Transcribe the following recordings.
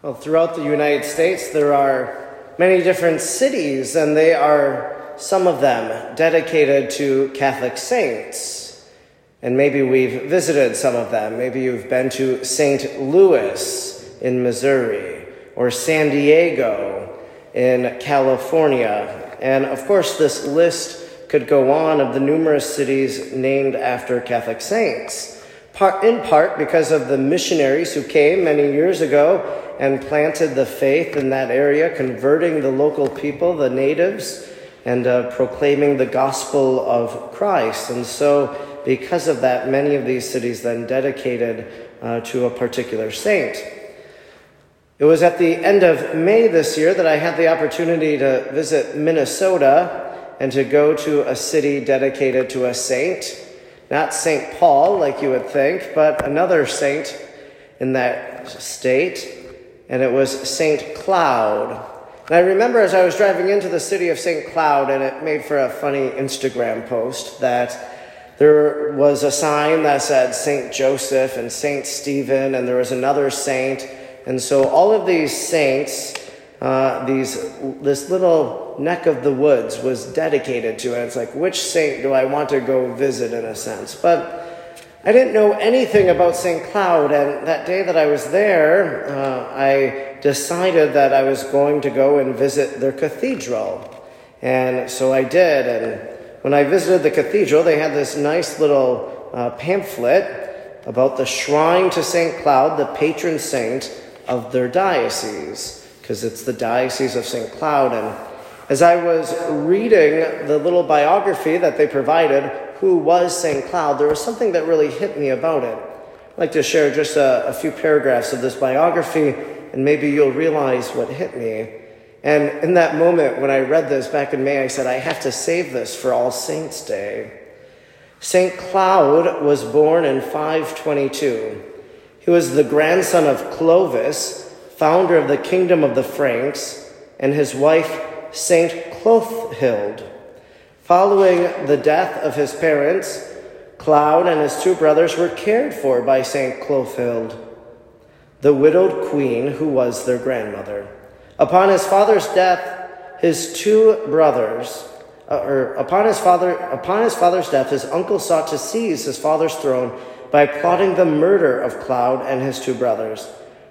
Well, throughout the United States, there are many different cities, and they are, some of them, dedicated to Catholic saints. And maybe we've visited some of them. Maybe you've been to St. Louis in Missouri, or San Diego in California. And of course, this list could go on of the numerous cities named after Catholic saints in part because of the missionaries who came many years ago and planted the faith in that area, converting the local people, the natives, and uh, proclaiming the gospel of Christ. And so, because of that, many of these cities then dedicated uh, to a particular saint. It was at the end of May this year that I had the opportunity to visit Minnesota and to go to a city dedicated to a saint. Not St. Paul, like you would think, but another saint in that state, and it was St. Cloud. And I remember as I was driving into the city of St. Cloud, and it made for a funny Instagram post, that there was a sign that said St. Joseph and St. Stephen, and there was another saint. And so all of these saints uh, these this little neck of the woods was dedicated to, and it's like, which saint do I want to go visit in a sense? But I didn't know anything about St. Cloud, and that day that I was there, uh, I decided that I was going to go and visit their cathedral. And so I did, and when I visited the cathedral, they had this nice little uh, pamphlet about the shrine to St. Cloud, the patron saint of their diocese because it's the Diocese of St. Cloud. And as I was reading the little biography that they provided, who was St. Cloud, there was something that really hit me about it. I'd like to share just a, a few paragraphs of this biography, and maybe you'll realize what hit me. And in that moment, when I read this back in May, I said, I have to save this for All Saints' Day. St. Cloud was born in 522. He was the grandson of Clovis, founder of the kingdom of the Franks, and his wife, Saint Clothild. Following the death of his parents, Cloud and his two brothers were cared for by Saint Clothild, the widowed queen who was their grandmother. Upon his father's death, his two brothers, uh, or upon his father, upon his father's death, his uncle sought to seize his father's throne by plotting the murder of Cloud and his two brothers.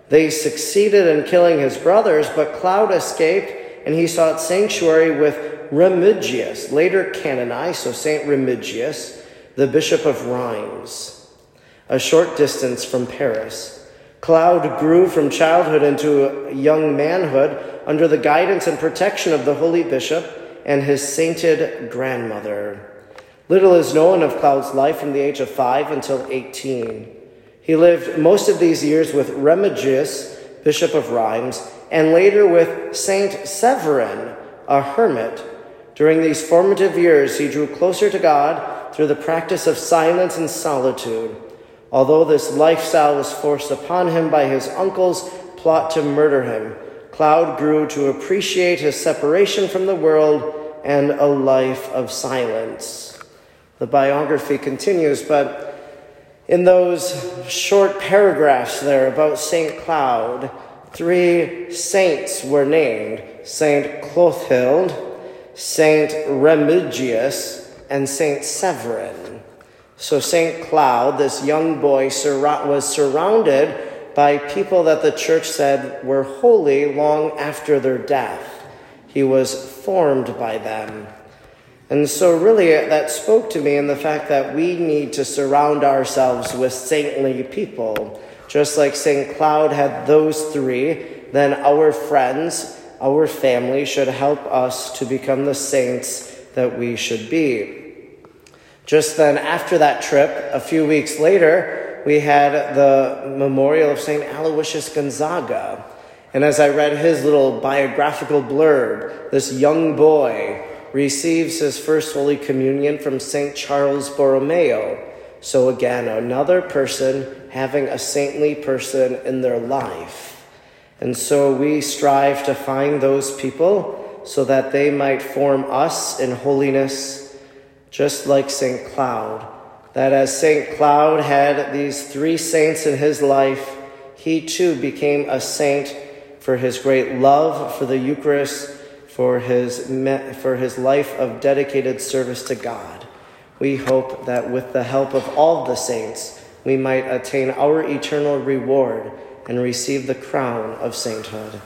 They succeeded in killing his brothers, but Cloud escaped and he sought sanctuary with Remigius, later canonized, so Saint Remigius, the Bishop of Rheims, a short distance from Paris. Cloud grew from childhood into young manhood under the guidance and protection of the holy bishop and his sainted grandmother. Little is known of Cloud's life from the age of five until 18. He lived most of these years with Remigius, Bishop of Rheims, and later with Saint Severin, a hermit. During these formative years, he drew closer to God through the practice of silence and solitude. Although this lifestyle was forced upon him by his uncle's plot to murder him, Cloud grew to appreciate his separation from the world and a life of silence. The biography continues, but in those short paragraphs there about St. Cloud, three saints were named St. Clothild, St. Remigius, and St. Severin. So St. Cloud, this young boy, was surrounded by people that the church said were holy long after their death. He was formed by them. And so, really, uh, that spoke to me in the fact that we need to surround ourselves with saintly people. Just like St. Cloud had those three, then our friends, our family should help us to become the saints that we should be. Just then, after that trip, a few weeks later, we had the memorial of St. Aloysius Gonzaga. And as I read his little biographical blurb, this young boy receives his first Holy Communion from St. Charles Borromeo. So, again, another person having a saintly person in their life. And so we strive to find those people so that they might form us in holiness, just like St. Cloud. That as St. Cloud had these three saints in his life, he too became a saint for his great love for the Eucharist, for his, for his life of dedicated service to God. We hope that with the help of all the saints, we might attain our eternal reward and receive the crown of sainthood.